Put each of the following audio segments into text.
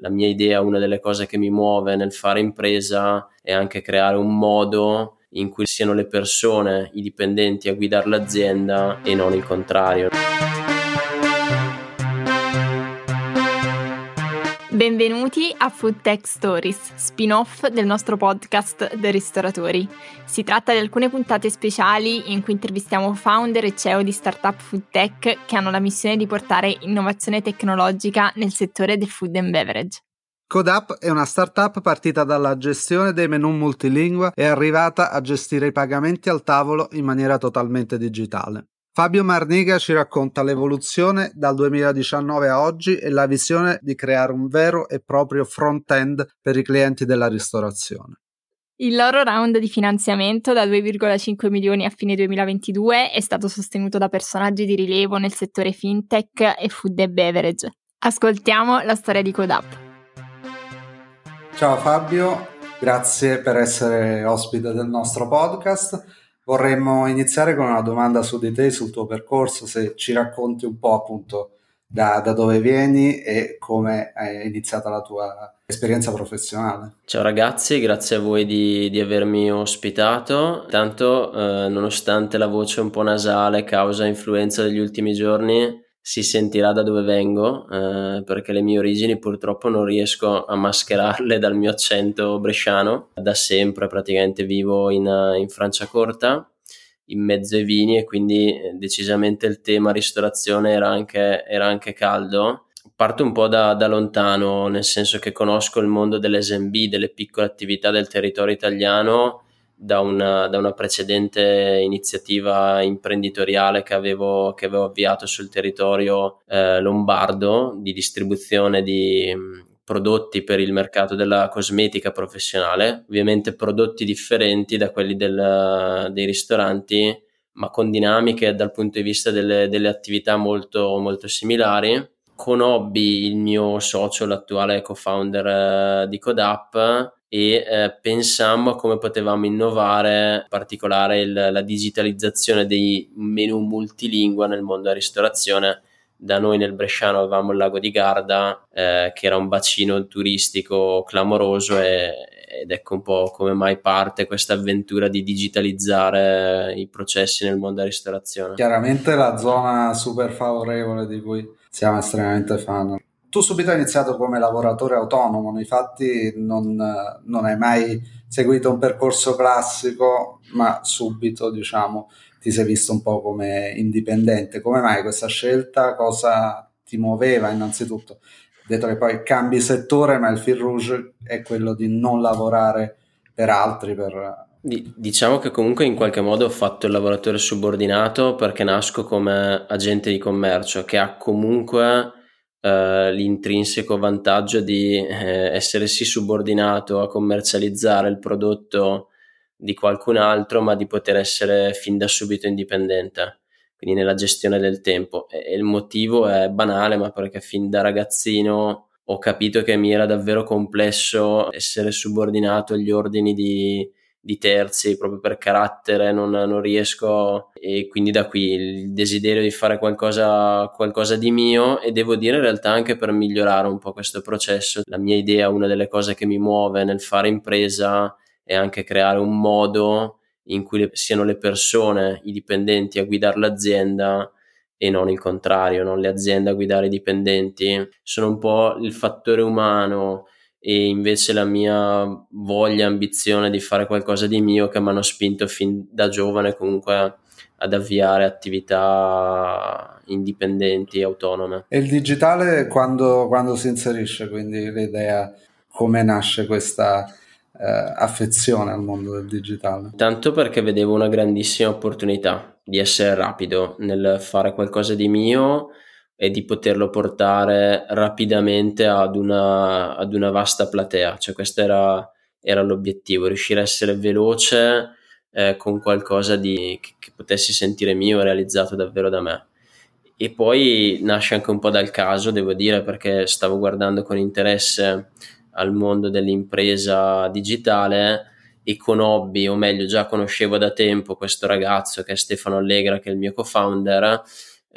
La mia idea, una delle cose che mi muove nel fare impresa è anche creare un modo in cui siano le persone, i dipendenti a guidare l'azienda e non il contrario. Benvenuti a Food Tech Stories, spin-off del nostro podcast The Ristoratori. Si tratta di alcune puntate speciali in cui intervistiamo founder e CEO di startup food tech che hanno la missione di portare innovazione tecnologica nel settore del food and beverage. CodeUp è una startup partita dalla gestione dei menu multilingua e arrivata a gestire i pagamenti al tavolo in maniera totalmente digitale. Fabio Marniga ci racconta l'evoluzione dal 2019 a oggi e la visione di creare un vero e proprio front-end per i clienti della ristorazione. Il loro round di finanziamento da 2,5 milioni a fine 2022 è stato sostenuto da personaggi di rilievo nel settore fintech e food e beverage. Ascoltiamo la storia di CodeUp. Ciao Fabio, grazie per essere ospite del nostro podcast. Vorremmo iniziare con una domanda su di te, sul tuo percorso, se ci racconti un po' appunto da, da, dove vieni e come è iniziata la tua esperienza professionale. Ciao ragazzi, grazie a voi di, di avermi ospitato. Tanto, eh, nonostante la voce un po' nasale causa influenza degli ultimi giorni, si sentirà da dove vengo, eh, perché le mie origini purtroppo non riesco a mascherarle dal mio accento bresciano. Da sempre praticamente vivo in, in Franciacorta, in mezzo ai vini e quindi eh, decisamente il tema ristorazione era anche, era anche caldo. Parto un po' da, da, lontano, nel senso che conosco il mondo dell'SMB, delle piccole attività del territorio italiano da una, da una, precedente iniziativa imprenditoriale che avevo, che avevo avviato sul territorio eh, lombardo di distribuzione di mh, prodotti per il mercato della cosmetica professionale, ovviamente prodotti differenti da quelli del, dei ristoranti, ma con dinamiche dal punto di vista delle, delle attività molto, molto similari. Conobbi il mio socio, l'attuale co-founder eh, di Codap, e eh, pensammo a come potevamo innovare, in particolare il, la digitalizzazione dei menu multilingua nel mondo della ristorazione. Da noi nel Bresciano avevamo il lago di Garda, eh, che era un bacino turistico clamoroso e, ed ecco un po' come mai parte questa avventura di digitalizzare i processi nel mondo della ristorazione. Chiaramente la zona super favorevole di cui siamo estremamente fan tu subito hai iniziato come lavoratore autonomo, nei fatti non, non, hai mai seguito un percorso classico, ma subito diciamo ti sei visto un po' come indipendente. Come mai questa scelta? Cosa ti muoveva innanzitutto? Detto che poi cambi settore, ma il fil rouge è quello di non lavorare per altri, per, Diciamo che comunque in qualche modo ho fatto il lavoratore subordinato perché nasco come agente di commercio che ha comunque eh, l'intrinseco vantaggio di eh, essere sì subordinato a commercializzare il prodotto di qualcun altro, ma di poter essere fin da subito indipendente, quindi nella gestione del tempo. E, e il motivo è banale, ma perché fin da ragazzino ho capito che mi era davvero complesso essere subordinato agli ordini di, di terzi proprio per carattere non, non, riesco e quindi da qui il desiderio di fare qualcosa, qualcosa di mio e devo dire in realtà anche per migliorare un po' questo processo la mia idea una delle cose che mi muove nel fare impresa è anche creare un modo in cui le, siano le persone i dipendenti a guidare l'azienda e non il contrario, non le aziende a guidare i dipendenti. Sono un po' il fattore umano e invece la mia voglia, ambizione di fare qualcosa di mio che mi hanno spinto fin da giovane comunque ad avviare attività indipendenti, autonome. E il digitale quando, quando si inserisce, quindi l'idea, come nasce questa eh, affezione al mondo del digitale? Tanto perché vedevo una grandissima opportunità di essere rapido nel fare qualcosa di mio e di poterlo portare rapidamente ad una, ad una vasta platea. Cioè, questo era, era l'obiettivo, riuscire a essere veloce eh, con qualcosa di, che, che, potessi sentire mio, realizzato davvero da me. E poi nasce anche un po' dal caso, devo dire, perché stavo guardando con interesse al mondo dell'impresa digitale e conobbi, o meglio, già conoscevo da tempo questo ragazzo che è Stefano Allegra, che è il mio co-founder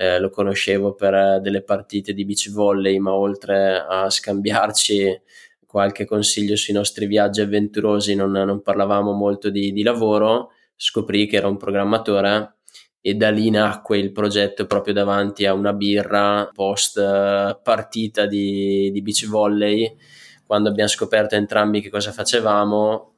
eh, lo conoscevo per delle partite di beach volley, ma oltre a scambiarci qualche consiglio sui nostri viaggi avventurosi non, non parlavamo molto di, di lavoro, scoprì che era un programmatore e da lì nacque il progetto proprio davanti a una birra post eh, partita di, di beach volley. Quando abbiamo scoperto entrambi che cosa facevamo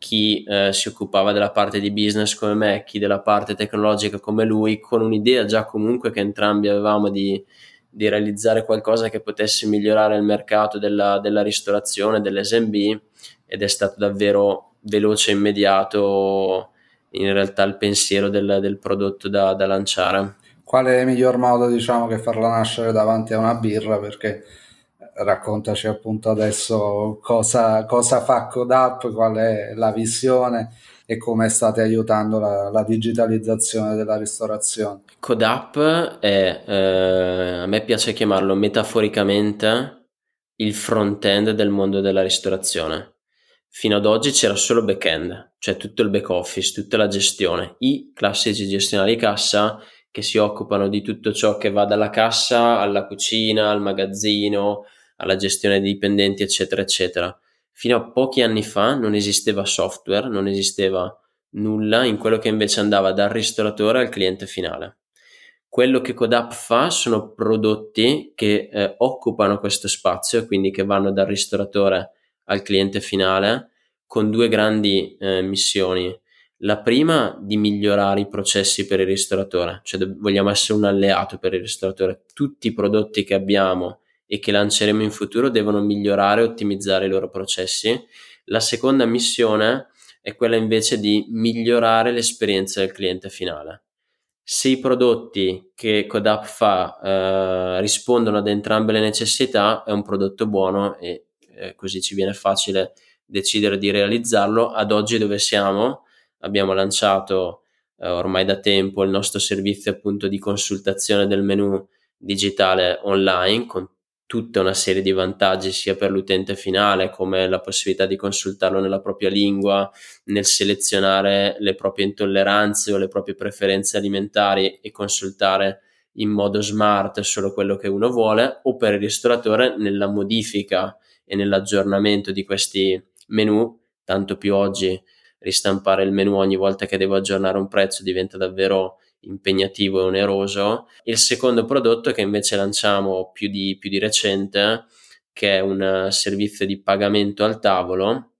chi eh, si occupava della parte di business come me, chi della parte tecnologica come lui, con un'idea già comunque che entrambi avevamo di, di realizzare qualcosa che potesse migliorare il mercato della, della ristorazione, dell'SMB ed è stato davvero veloce e immediato in realtà il pensiero del, del prodotto da, da, lanciare. Qual è il miglior modo, diciamo, che farla nascere davanti a una birra? Perché raccontaci appunto adesso cosa, cosa fa Codap, qual è la visione e come state aiutando la, la digitalizzazione della ristorazione. Codap è, eh, a me piace chiamarlo metaforicamente il front-end del mondo della ristorazione Fino ad oggi c'era solo back-end, cioè tutto il back office, tutta la gestione, i classici gestionali cassa che si occupano di tutto ciò che va dalla cassa alla cucina, al magazzino, alla gestione dei dipendenti, eccetera, eccetera. Fino a pochi anni fa non esisteva software, non esisteva nulla in quello che invece andava dal ristoratore al cliente finale. Quello che Codap fa sono prodotti che eh, occupano questo spazio, quindi che vanno dal ristoratore al cliente finale con due grandi eh, missioni. La prima di migliorare i processi per il ristoratore, cioè vogliamo essere un alleato per il ristoratore. Tutti i prodotti che abbiamo e che lanceremo in futuro devono migliorare e ottimizzare i loro processi. La seconda missione è quella invece di migliorare l'esperienza del cliente finale. Se i prodotti che Codap fa eh, rispondono ad entrambe le necessità, è un prodotto buono e eh, così ci viene facile decidere di realizzarlo. Ad oggi dove siamo? Abbiamo lanciato eh, ormai da tempo il nostro servizio appunto di consultazione del menu digitale online con tutta una serie di vantaggi sia per l'utente finale come la possibilità di consultarlo nella propria lingua, nel selezionare le proprie intolleranze o le proprie preferenze alimentari e consultare in modo smart solo quello che uno vuole o per il ristoratore nella modifica e nell'aggiornamento di questi menu, tanto più oggi ristampare il menu ogni volta che devo aggiornare un prezzo diventa davvero impegnativo e oneroso. Il secondo prodotto che invece lanciamo più di, più di recente, che è un servizio di pagamento al tavolo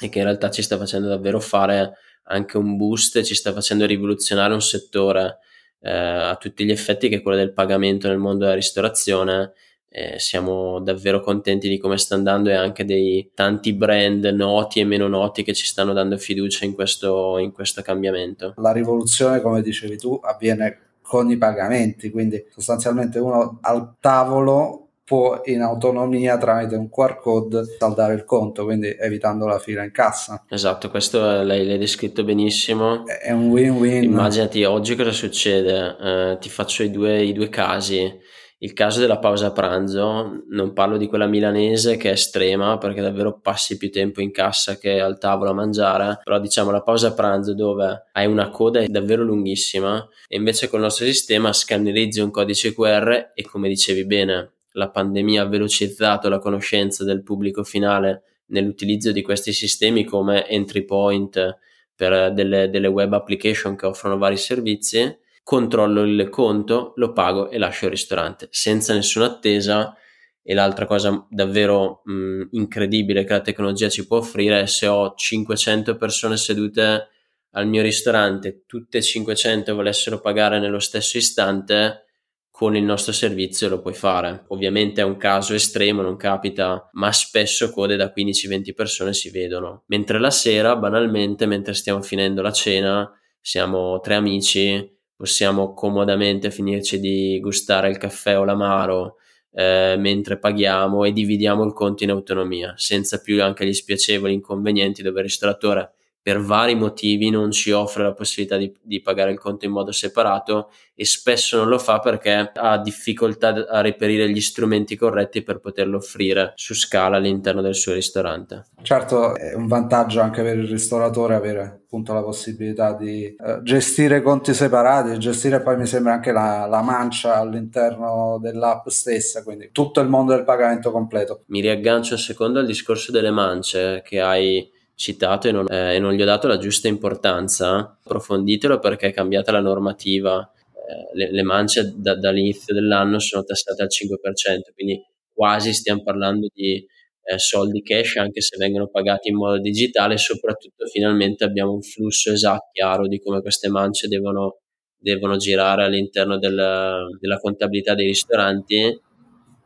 e che in realtà ci sta facendo davvero fare anche un boost, ci sta facendo rivoluzionare un settore eh, a tutti gli effetti che è quello del pagamento nel mondo della ristorazione eh, siamo davvero contenti di come sta andando e anche dei tanti brand noti e meno noti che ci stanno dando fiducia in questo, in questo cambiamento. La rivoluzione, come dicevi tu, avviene con i pagamenti, quindi sostanzialmente uno al tavolo può in autonomia tramite un QR code saldare il conto, quindi evitando la fila in cassa. Esatto, questo lei l'hai descritto benissimo. È un win-win. Immaginati oggi cosa succede, eh, ti faccio i due, i due casi il caso della pausa pranzo, non parlo di quella milanese che è estrema perché davvero passi più tempo in cassa che al tavolo a mangiare, però diciamo la pausa pranzo dove hai una coda davvero lunghissima e invece col nostro sistema scannerizzi un codice QR e come dicevi bene, la pandemia ha velocizzato la conoscenza del pubblico finale nell'utilizzo di questi sistemi come entry point per delle, delle web application che offrono vari servizi controllo il conto, lo pago e lascio il ristorante senza nessuna attesa. E l'altra cosa davvero mh, incredibile che la tecnologia ci può offrire è se ho 500 persone sedute al mio ristorante, tutte e 500 volessero pagare nello stesso istante, con il nostro servizio lo puoi fare. Ovviamente è un caso estremo, non capita, ma spesso code da 15-20 persone si vedono. Mentre la sera, banalmente, mentre stiamo finendo la cena, siamo tre amici, possiamo comodamente finirci di gustare il caffè o l'amaro eh, mentre paghiamo e dividiamo il conto in autonomia, senza più anche gli spiacevoli inconvenienti dove il ristoratore per vari motivi non ci offre la possibilità di, di, pagare il conto in modo separato e spesso non lo fa perché ha difficoltà a reperire gli strumenti corretti per poterlo offrire su scala all'interno del suo ristorante. Certo, è un vantaggio anche per il ristoratore avere appunto la possibilità di eh, gestire conti separati, gestire poi mi sembra anche la, la mancia all'interno dell'app stessa, quindi tutto il mondo del pagamento completo. Mi riaggancio un secondo al discorso delle mance che hai citato e non, eh, e non, gli ho dato la giusta importanza, approfonditelo perché è cambiata la normativa. Eh, le, le, mance da, dall'inizio dell'anno sono tassate al 5%, quindi quasi stiamo parlando di eh, soldi cash anche se vengono pagati in modo digitale e soprattutto finalmente abbiamo un flusso esatto, chiaro di come queste mance devono, devono girare all'interno del, della contabilità dei ristoranti.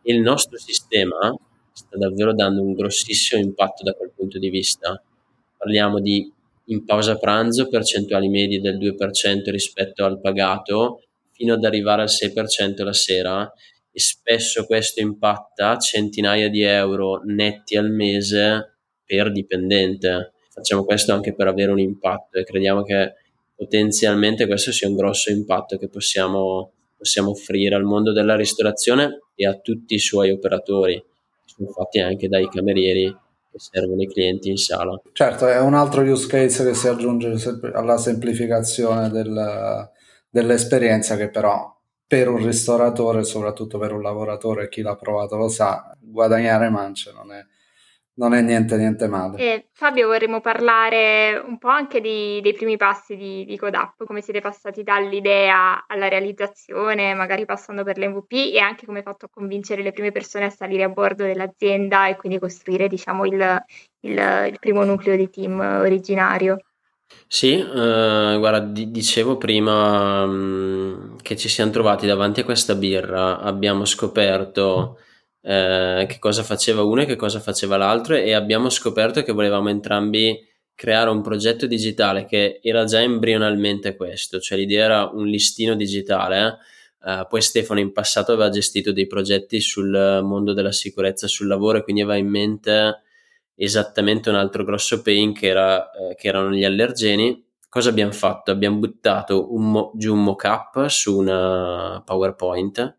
Il nostro sistema sta davvero dando un grossissimo impatto da quel punto di vista parliamo di in pausa pranzo percentuali medie del 2% rispetto al pagato fino ad arrivare al 6% la sera e spesso questo impatta centinaia di euro netti al mese per dipendente. Facciamo questo anche per avere un impatto e crediamo che potenzialmente questo sia un grosso impatto che possiamo, possiamo offrire al mondo della ristorazione e a tutti i suoi operatori, che sono fatti anche dai camerieri che servono i clienti in sala. Certo, è un altro use case che si aggiunge alla semplificazione del, dell'esperienza che però per un ristoratore, soprattutto per un lavoratore, chi l'ha provato lo sa, guadagnare mance non è, non è niente, niente male. E Fabio, vorremmo parlare un po' anche di, dei primi passi di, di Codap, come siete passati dall'idea alla realizzazione, magari passando per l'MVP e anche come hai fatto a convincere le prime persone a salire a bordo dell'azienda e quindi costruire diciamo, il, il, il primo nucleo di team originario. Sì, eh, guarda, di- dicevo prima mh, mm, che ci siamo trovati davanti a questa birra, abbiamo scoperto eh, che cosa faceva uno e che cosa faceva l'altro e abbiamo scoperto che volevamo entrambi creare un progetto digitale che era già embrionalmente questo, cioè l'idea era un listino digitale. Eh, poi Stefano in passato aveva gestito dei progetti sul mondo della sicurezza sul lavoro e quindi aveva in mente esattamente un altro grosso pain che, era, eh, che erano gli allergeni. Cosa abbiamo fatto? Abbiamo buttato un mo- giù un mock-up su una PowerPoint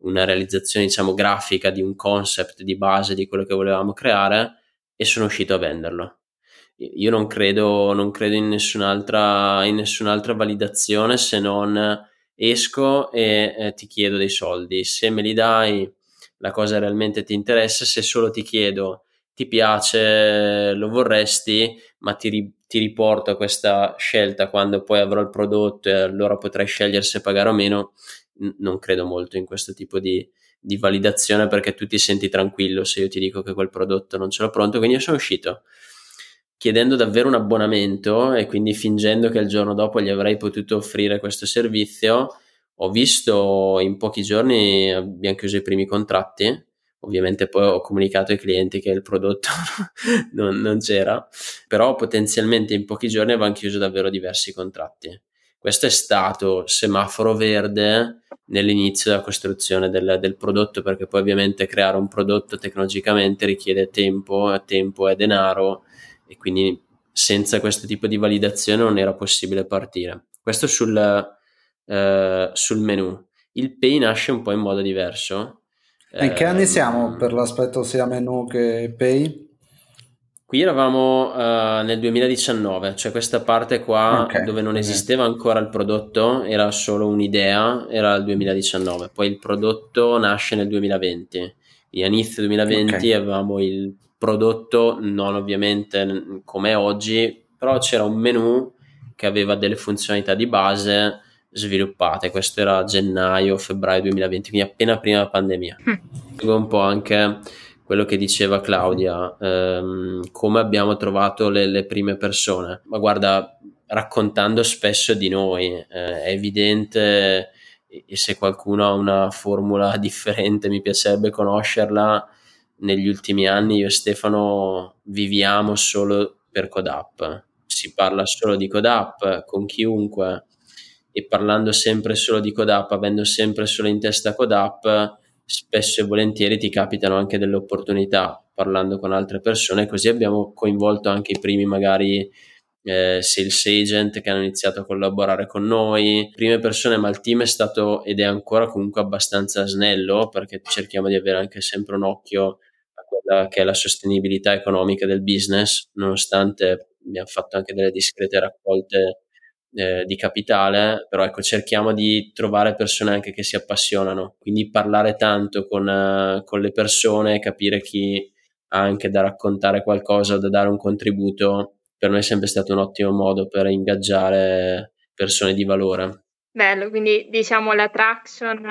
una realizzazione diciamo grafica di un concept di base di quello che volevamo creare e sono uscito a venderlo. Io non credo, non credo in, nessun'altra, in nessun'altra validazione se non esco e eh, ti chiedo dei soldi. Se me li dai, la cosa realmente ti interessa. Se solo ti chiedo, ti piace, lo vorresti, ma ti, ri, ti riporto a questa scelta quando poi avrò il prodotto e allora potrai scegliere se pagare o meno non credo molto in questo tipo di, di, validazione perché tu ti senti tranquillo se io ti dico che quel prodotto non ce l'ho pronto. Quindi io sono uscito chiedendo davvero un abbonamento e quindi fingendo che il giorno dopo gli avrei potuto offrire questo servizio. Ho visto in pochi giorni abbiamo chiuso i primi contratti. Ovviamente poi ho comunicato ai clienti che il prodotto non, non c'era, però potenzialmente in pochi giorni avevamo chiuso davvero diversi contratti questo è stato semaforo verde nell'inizio della costruzione del, del, prodotto, perché poi ovviamente creare un prodotto tecnologicamente richiede tempo, tempo è denaro e quindi senza questo tipo di validazione non era possibile partire. Questo sul, eh, sul menu. Il Pay nasce un po' in modo diverso. In che anni siamo ehm, per l'aspetto sia menu che Pay? Qui eravamo uh, nel 2019, cioè questa parte qua okay, dove non esisteva ancora il prodotto, era solo un'idea, era il 2019. Poi il prodotto nasce nel 2020. E a inizio 2020 okay. avevamo il prodotto, non ovviamente come oggi, però c'era un menu che aveva delle funzionalità di base sviluppate. Questo era gennaio, febbraio 2020, quindi appena prima della pandemia. Mm. Un po' anche quello che diceva Claudia, ehm, come abbiamo trovato le, le, prime persone. Ma guarda, raccontando spesso di noi, eh, è evidente e se qualcuno ha una formula differente mi piacerebbe conoscerla. Negli ultimi anni io e Stefano viviamo solo per Codap. Si parla solo di Codap con chiunque e parlando sempre solo di Codap, avendo sempre solo in testa Codap, spesso e volentieri ti capitano anche delle opportunità parlando con altre persone, così abbiamo coinvolto anche i primi magari eh, sales agent che hanno iniziato a collaborare con noi, prime persone, ma il team è stato ed è ancora comunque abbastanza snello perché cerchiamo di avere anche sempre un occhio a quella che è la sostenibilità economica del business, nonostante abbiamo fatto anche delle discrete raccolte eh, di capitale, però ecco cerchiamo di trovare persone anche che si appassionano, quindi parlare tanto con, uh, con le persone, capire chi ha anche da raccontare qualcosa da dare un contributo per noi è sempre stato un ottimo modo per ingaggiare persone di valore. Bello, quindi diciamo la traction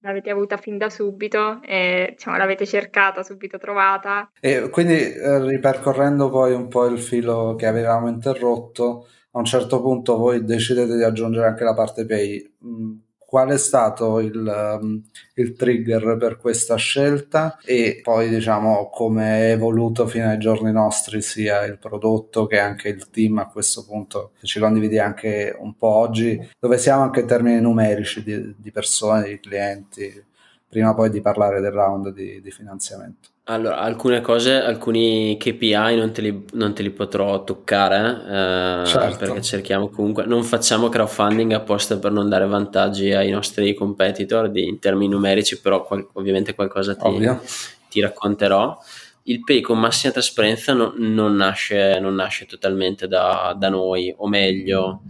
l'avete avuta fin da subito e diciamo, l'avete cercata, subito trovata. E quindi eh, ripercorrendo poi un po' il filo che avevamo interrotto, a un certo punto voi decidete di aggiungere anche la parte pay. Mm, qual è stato il, um, il, trigger per questa scelta e poi diciamo come è evoluto fino ai giorni nostri sia il prodotto che anche il team a questo punto ci condividi anche un po' oggi dove siamo anche in termini numerici di, di persone, di clienti prima poi di parlare del round di, di finanziamento. Allora, alcune cose, alcuni KPI non te li, non te li potrò toccare eh, certo. perché cerchiamo comunque, non facciamo crowdfunding apposta per non dare vantaggi ai nostri competitor di, in termini numerici, però qual, ovviamente qualcosa ti, ti, racconterò. Il pay con massima trasparenza non, non, nasce, non nasce, totalmente da, da, noi, o meglio,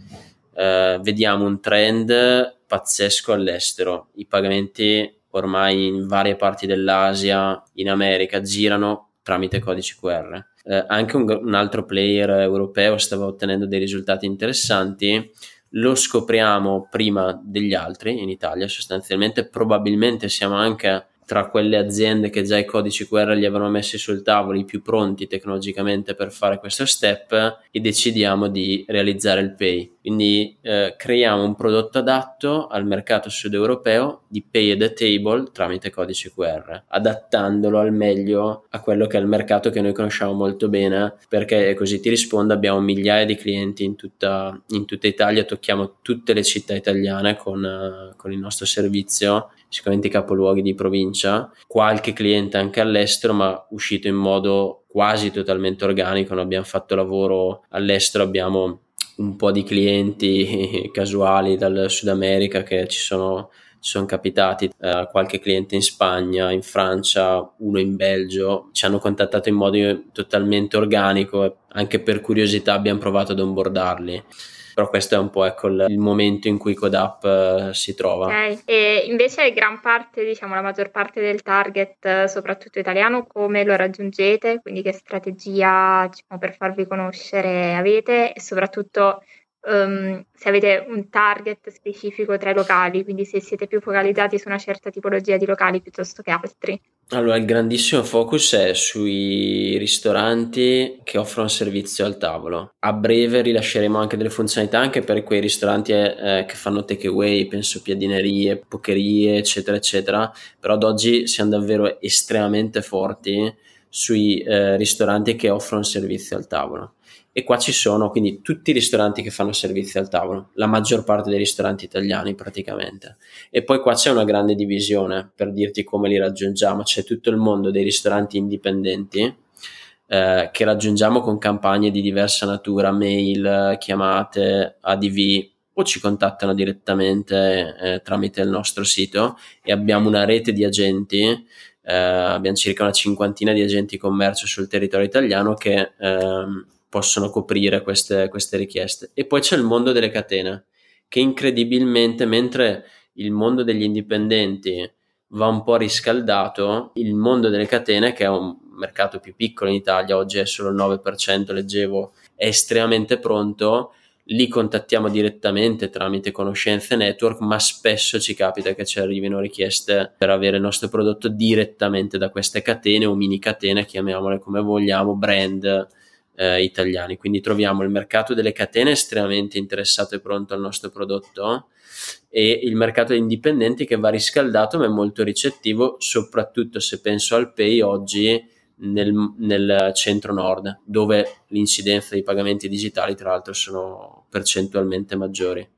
eh, vediamo un trend pazzesco all'estero. I pagamenti ormai in varie parti dell'Asia, in America, girano tramite codici QR. Eh, anche un, un, altro player europeo stava ottenendo dei risultati interessanti. Lo scopriamo prima degli altri in Italia, sostanzialmente. Probabilmente siamo anche tra quelle aziende che già i codici QR li avevano messi sul tavolo, i più pronti tecnologicamente per fare questo step, e decidiamo di realizzare il Pay. Quindi eh, creiamo un prodotto adatto al mercato sud europeo di Pay at the Table tramite codici QR, adattandolo al meglio a quello che è il mercato che noi conosciamo molto bene, perché così ti rispondo, abbiamo migliaia di clienti in tutta, in tutta Italia, tocchiamo tutte le città italiane con, uh, con il nostro servizio sicuramente i capoluoghi di provincia, qualche cliente anche all'estero, ma uscito in modo quasi totalmente organico. Non abbiamo fatto lavoro all'estero, abbiamo un po' di clienti casuali dal Sud America che ci sono, ci sono capitati, eh, qualche cliente in Spagna, in Francia, uno in Belgio, ci hanno contattato in modo totalmente organico, anche per curiosità abbiamo provato ad onboardarli però questo è un po' ecco, il, il momento in cui CodeUp uh, si trova. Ok, e invece gran parte, diciamo la maggior parte del target, eh, soprattutto italiano, come lo raggiungete? Quindi che strategia diciamo, per farvi conoscere avete e soprattutto um, se avete un target specifico tra i locali, quindi se siete più focalizzati su una certa tipologia di locali piuttosto che altri. Allora, il grandissimo focus è sui ristoranti che offrono servizio al tavolo. A breve rilasceremo anche delle funzionalità anche per quei ristoranti eh, che fanno takeaway, penso piadinerie, pocherie, eccetera, eccetera. Però ad oggi siamo davvero estremamente forti sui eh, ristoranti che offrono servizio al tavolo e qua ci sono quindi tutti i ristoranti che fanno servizio al tavolo, la maggior parte dei ristoranti italiani praticamente. E poi qua c'è una grande divisione per dirti come li raggiungiamo, c'è tutto il mondo dei ristoranti indipendenti eh, che raggiungiamo con campagne di diversa natura, mail, chiamate, ADV o ci contattano direttamente eh, tramite il nostro sito e abbiamo una rete di agenti eh, abbiamo circa una cinquantina di agenti commercio sul territorio italiano che ehm, possono coprire queste, queste richieste. E poi c'è il mondo delle catene, che incredibilmente, mentre il mondo degli indipendenti va un po' riscaldato, il mondo delle catene, che è un mercato più piccolo in Italia, oggi è solo il 9%, leggevo, è estremamente pronto. Li contattiamo direttamente tramite conoscenze network, ma spesso ci capita che ci arrivino richieste per avere il nostro prodotto direttamente da queste catene o mini catene, chiamiamole come vogliamo, brand eh, italiani. Quindi troviamo il mercato delle catene estremamente interessato e pronto al nostro prodotto e il mercato indipendenti che va riscaldato ma è molto ricettivo, soprattutto se penso al pay oggi nel, nel centro nord, dove l'incidenza dei pagamenti digitali tra l'altro sono percentualmente maggiori.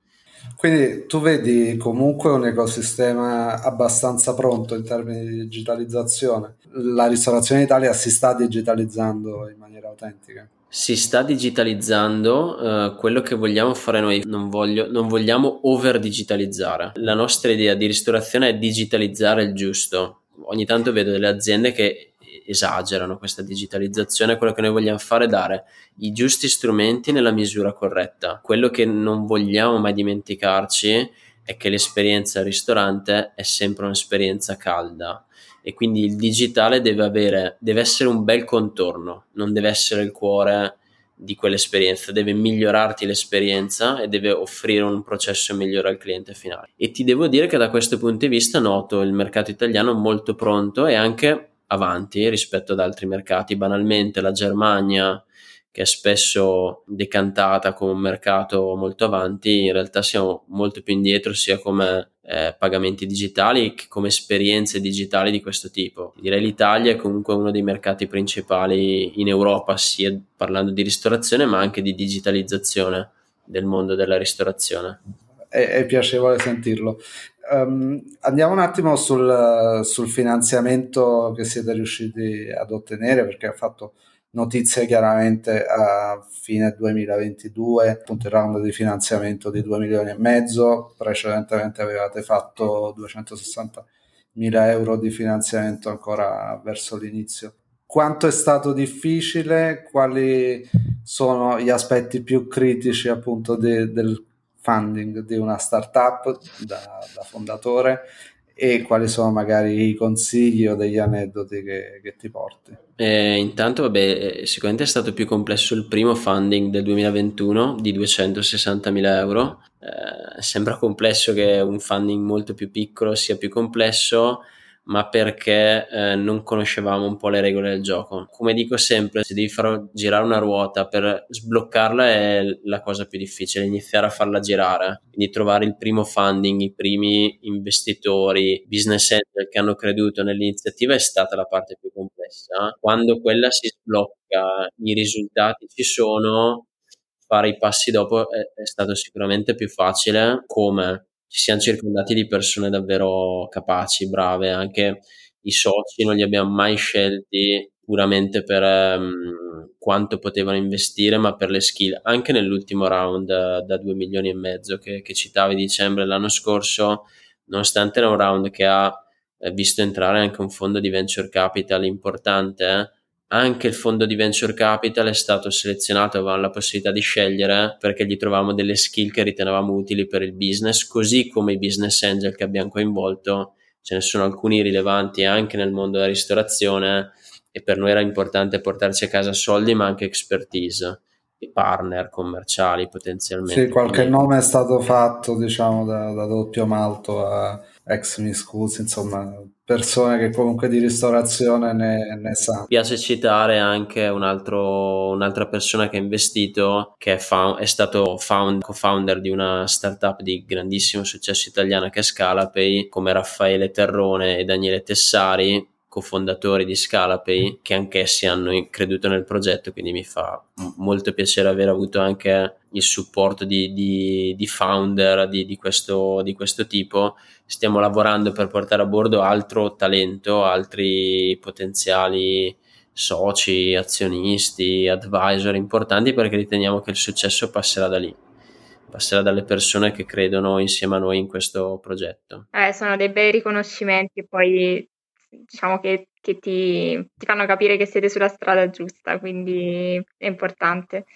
Quindi tu vedi comunque un ecosistema abbastanza pronto in termini di digitalizzazione. La ristorazione in Italia si sta digitalizzando in maniera autentica. si sta digitalizzando uh, quello che vogliamo fare noi, non, voglio, non vogliamo over digitalizzare. La nostra idea di ristorazione è digitalizzare il giusto. Ogni tanto vedo delle aziende che esagerano questa digitalizzazione, quello che noi vogliamo fare è dare i giusti strumenti nella misura corretta. Quello che non vogliamo mai dimenticarci è che l'esperienza al ristorante è sempre un'esperienza calda e quindi il digitale deve avere, deve essere un bel contorno, non deve essere il cuore di quell'esperienza, deve migliorarti l'esperienza e deve offrire un processo migliore al cliente finale. E ti devo dire che da questo punto di vista noto il mercato italiano molto pronto e anche avanti rispetto ad altri mercati. Banalmente la Germania, che è spesso decantata come un mercato molto avanti, in realtà siamo molto più indietro sia come eh, pagamenti digitali che come esperienze digitali di questo tipo. Direi l'Italia è comunque uno dei mercati principali in Europa, sia parlando di ristorazione ma anche di digitalizzazione del mondo della ristorazione. È, piacevole sentirlo. Um, andiamo un attimo sul, sul, finanziamento che siete riusciti ad ottenere perché ha fatto notizie chiaramente a fine 2022, appunto il round di finanziamento di 2 milioni e mezzo, precedentemente avevate fatto 260 mila euro di finanziamento ancora verso l'inizio. Quanto è stato difficile? Quali sono gli aspetti più critici appunto de, del funding di una startup da, da fondatore e quali sono magari i consigli o degli aneddoti che, che ti porti? Eh, intanto, vabbè, eh, sicuramente è stato più complesso il primo funding del 2021 di 260.000 euro. Eh, sembra complesso che un funding molto più piccolo sia più complesso, ma perché eh, non conoscevamo un po' le regole del gioco. Come dico sempre, se devi far girare una ruota per sbloccarla è la cosa più difficile, iniziare a farla girare, quindi trovare il primo funding, i primi investitori, business angel che hanno creduto nell'iniziativa è stata la parte più complessa. Quando quella si sblocca, i risultati ci sono, fare i passi dopo è, è stato sicuramente più facile come ci siamo circondati di persone davvero capaci, brave, anche i soci non li abbiamo mai scelti puramente per um, quanto potevano investire, ma per le skill. Anche nell'ultimo round uh, da 2 milioni e mezzo che, che citavi dicembre dell'anno scorso, nonostante era un round che ha eh, visto entrare anche un fondo di venture capital importante, eh, anche il fondo di venture capital è stato selezionato, avevamo la possibilità di scegliere perché gli trovavamo delle skill che ritenevamo utili per il business, così come i business angel che abbiamo coinvolto, ce ne sono alcuni rilevanti anche nel mondo della ristorazione e per noi era importante portarci a casa soldi ma anche expertise e partner commerciali potenzialmente. Sì, qualche nome è stato fatto diciamo da, da doppio malto a ex Miss Cooks, insomma persone che comunque di ristorazione ne, ne sanno. Mi piace citare anche un altro, un'altra persona che ha investito, che è, fa- è stato found, co-founder di una startup di grandissimo successo italiana che è Scalapay, come Raffaele Terrone e Daniele Tessari, cofondatori di Scalapay, che anch'essi hanno creduto nel progetto, quindi mi fa molto piacere aver avuto anche il supporto di, di, di founder di, di, questo, di questo tipo. Stiamo lavorando per portare a bordo altro talento, altri potenziali soci, azionisti, advisor importanti perché riteniamo che il successo passerà da lì passerà dalle persone che credono insieme a noi in questo progetto. Eh, sono dei bei riconoscimenti poi diciamo che, che ti, ti, fanno capire che siete sulla strada giusta, quindi è importante.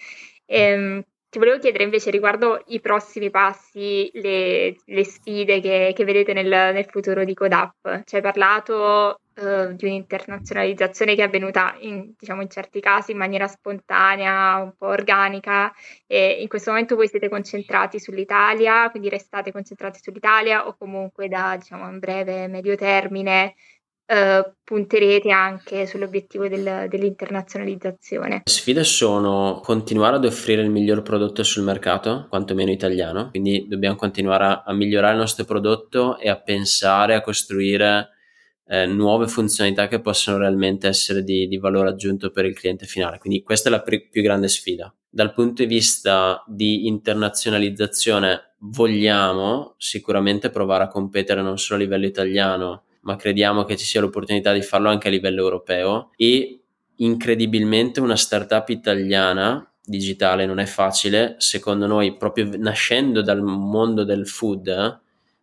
Ehm, ti volevo chiedere invece riguardo i prossimi passi, le, le sfide che, che, vedete nel, nel, futuro di Codap. Ci hai parlato uh, di un'internazionalizzazione che è avvenuta in, diciamo, in certi casi in maniera spontanea, un po' organica, e in questo momento voi siete concentrati sull'Italia, quindi restate concentrati sull'Italia o comunque da diciamo, un breve medio termine Uh, punterete anche sull'obiettivo del, dell'internazionalizzazione? Le sfide sono continuare ad offrire il miglior prodotto sul mercato, quantomeno italiano, quindi dobbiamo continuare a, a migliorare il nostro prodotto e a pensare a costruire eh, nuove funzionalità che possono realmente essere di, di, valore aggiunto per il cliente finale. Quindi questa è la pr- più grande sfida. Dal punto di vista di internazionalizzazione vogliamo sicuramente provare a competere non solo a livello italiano, ma crediamo che ci sia l'opportunità di farlo anche a livello europeo. E incredibilmente una startup italiana digitale non è facile, secondo noi proprio nascendo dal mondo del food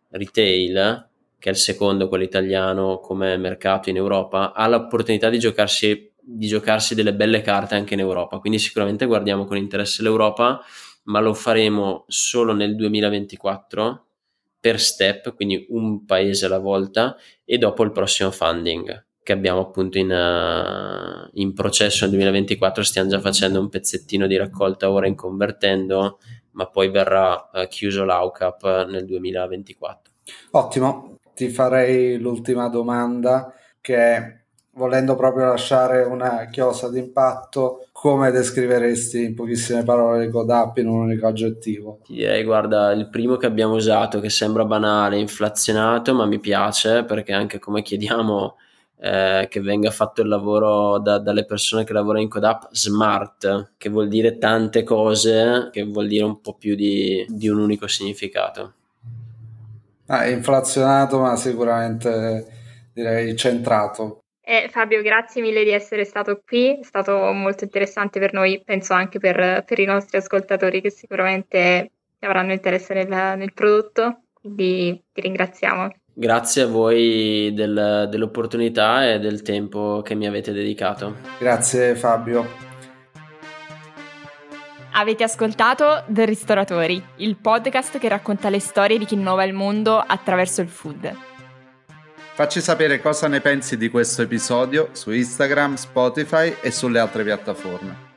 retail, che è il secondo quello italiano come mercato in Europa, ha l'opportunità di giocarsi, di giocarsi delle belle carte anche in Europa, quindi sicuramente guardiamo con interesse l'Europa, ma lo faremo solo nel 2024 per step, quindi un paese alla volta e dopo il prossimo funding che abbiamo appunto in, uh, in, processo nel 2024, stiamo già facendo un pezzettino di raccolta ora in convertendo, ma poi verrà uh, chiuso l'AUCAP nel 2024. Ottimo, ti farei l'ultima domanda che volendo proprio lasciare una chiosa d'impatto, come descriveresti in pochissime parole Godap in un unico aggettivo? Ti direi, guarda, il primo che abbiamo usato, che sembra banale, inflazionato, ma mi piace perché anche come chiediamo eh, che venga fatto il lavoro da, dalle persone che lavorano in Codap smart, che vuol dire tante cose, che vuol dire un po' più di, di un unico significato. Ah, inflazionato, ma sicuramente direi centrato. Eh, Fabio, grazie mille di essere stato qui, è stato molto interessante per noi, penso anche per, per i nostri ascoltatori che sicuramente avranno interesse nel, nel prodotto, quindi ti ringraziamo. Grazie a voi del, dell'opportunità e del tempo che mi avete dedicato. Grazie Fabio. Avete ascoltato The Ristoratori, il podcast che racconta le storie di chi innova il mondo attraverso il food. Facci sapere cosa ne pensi di questo episodio su Instagram, Spotify e sulle altre piattaforme.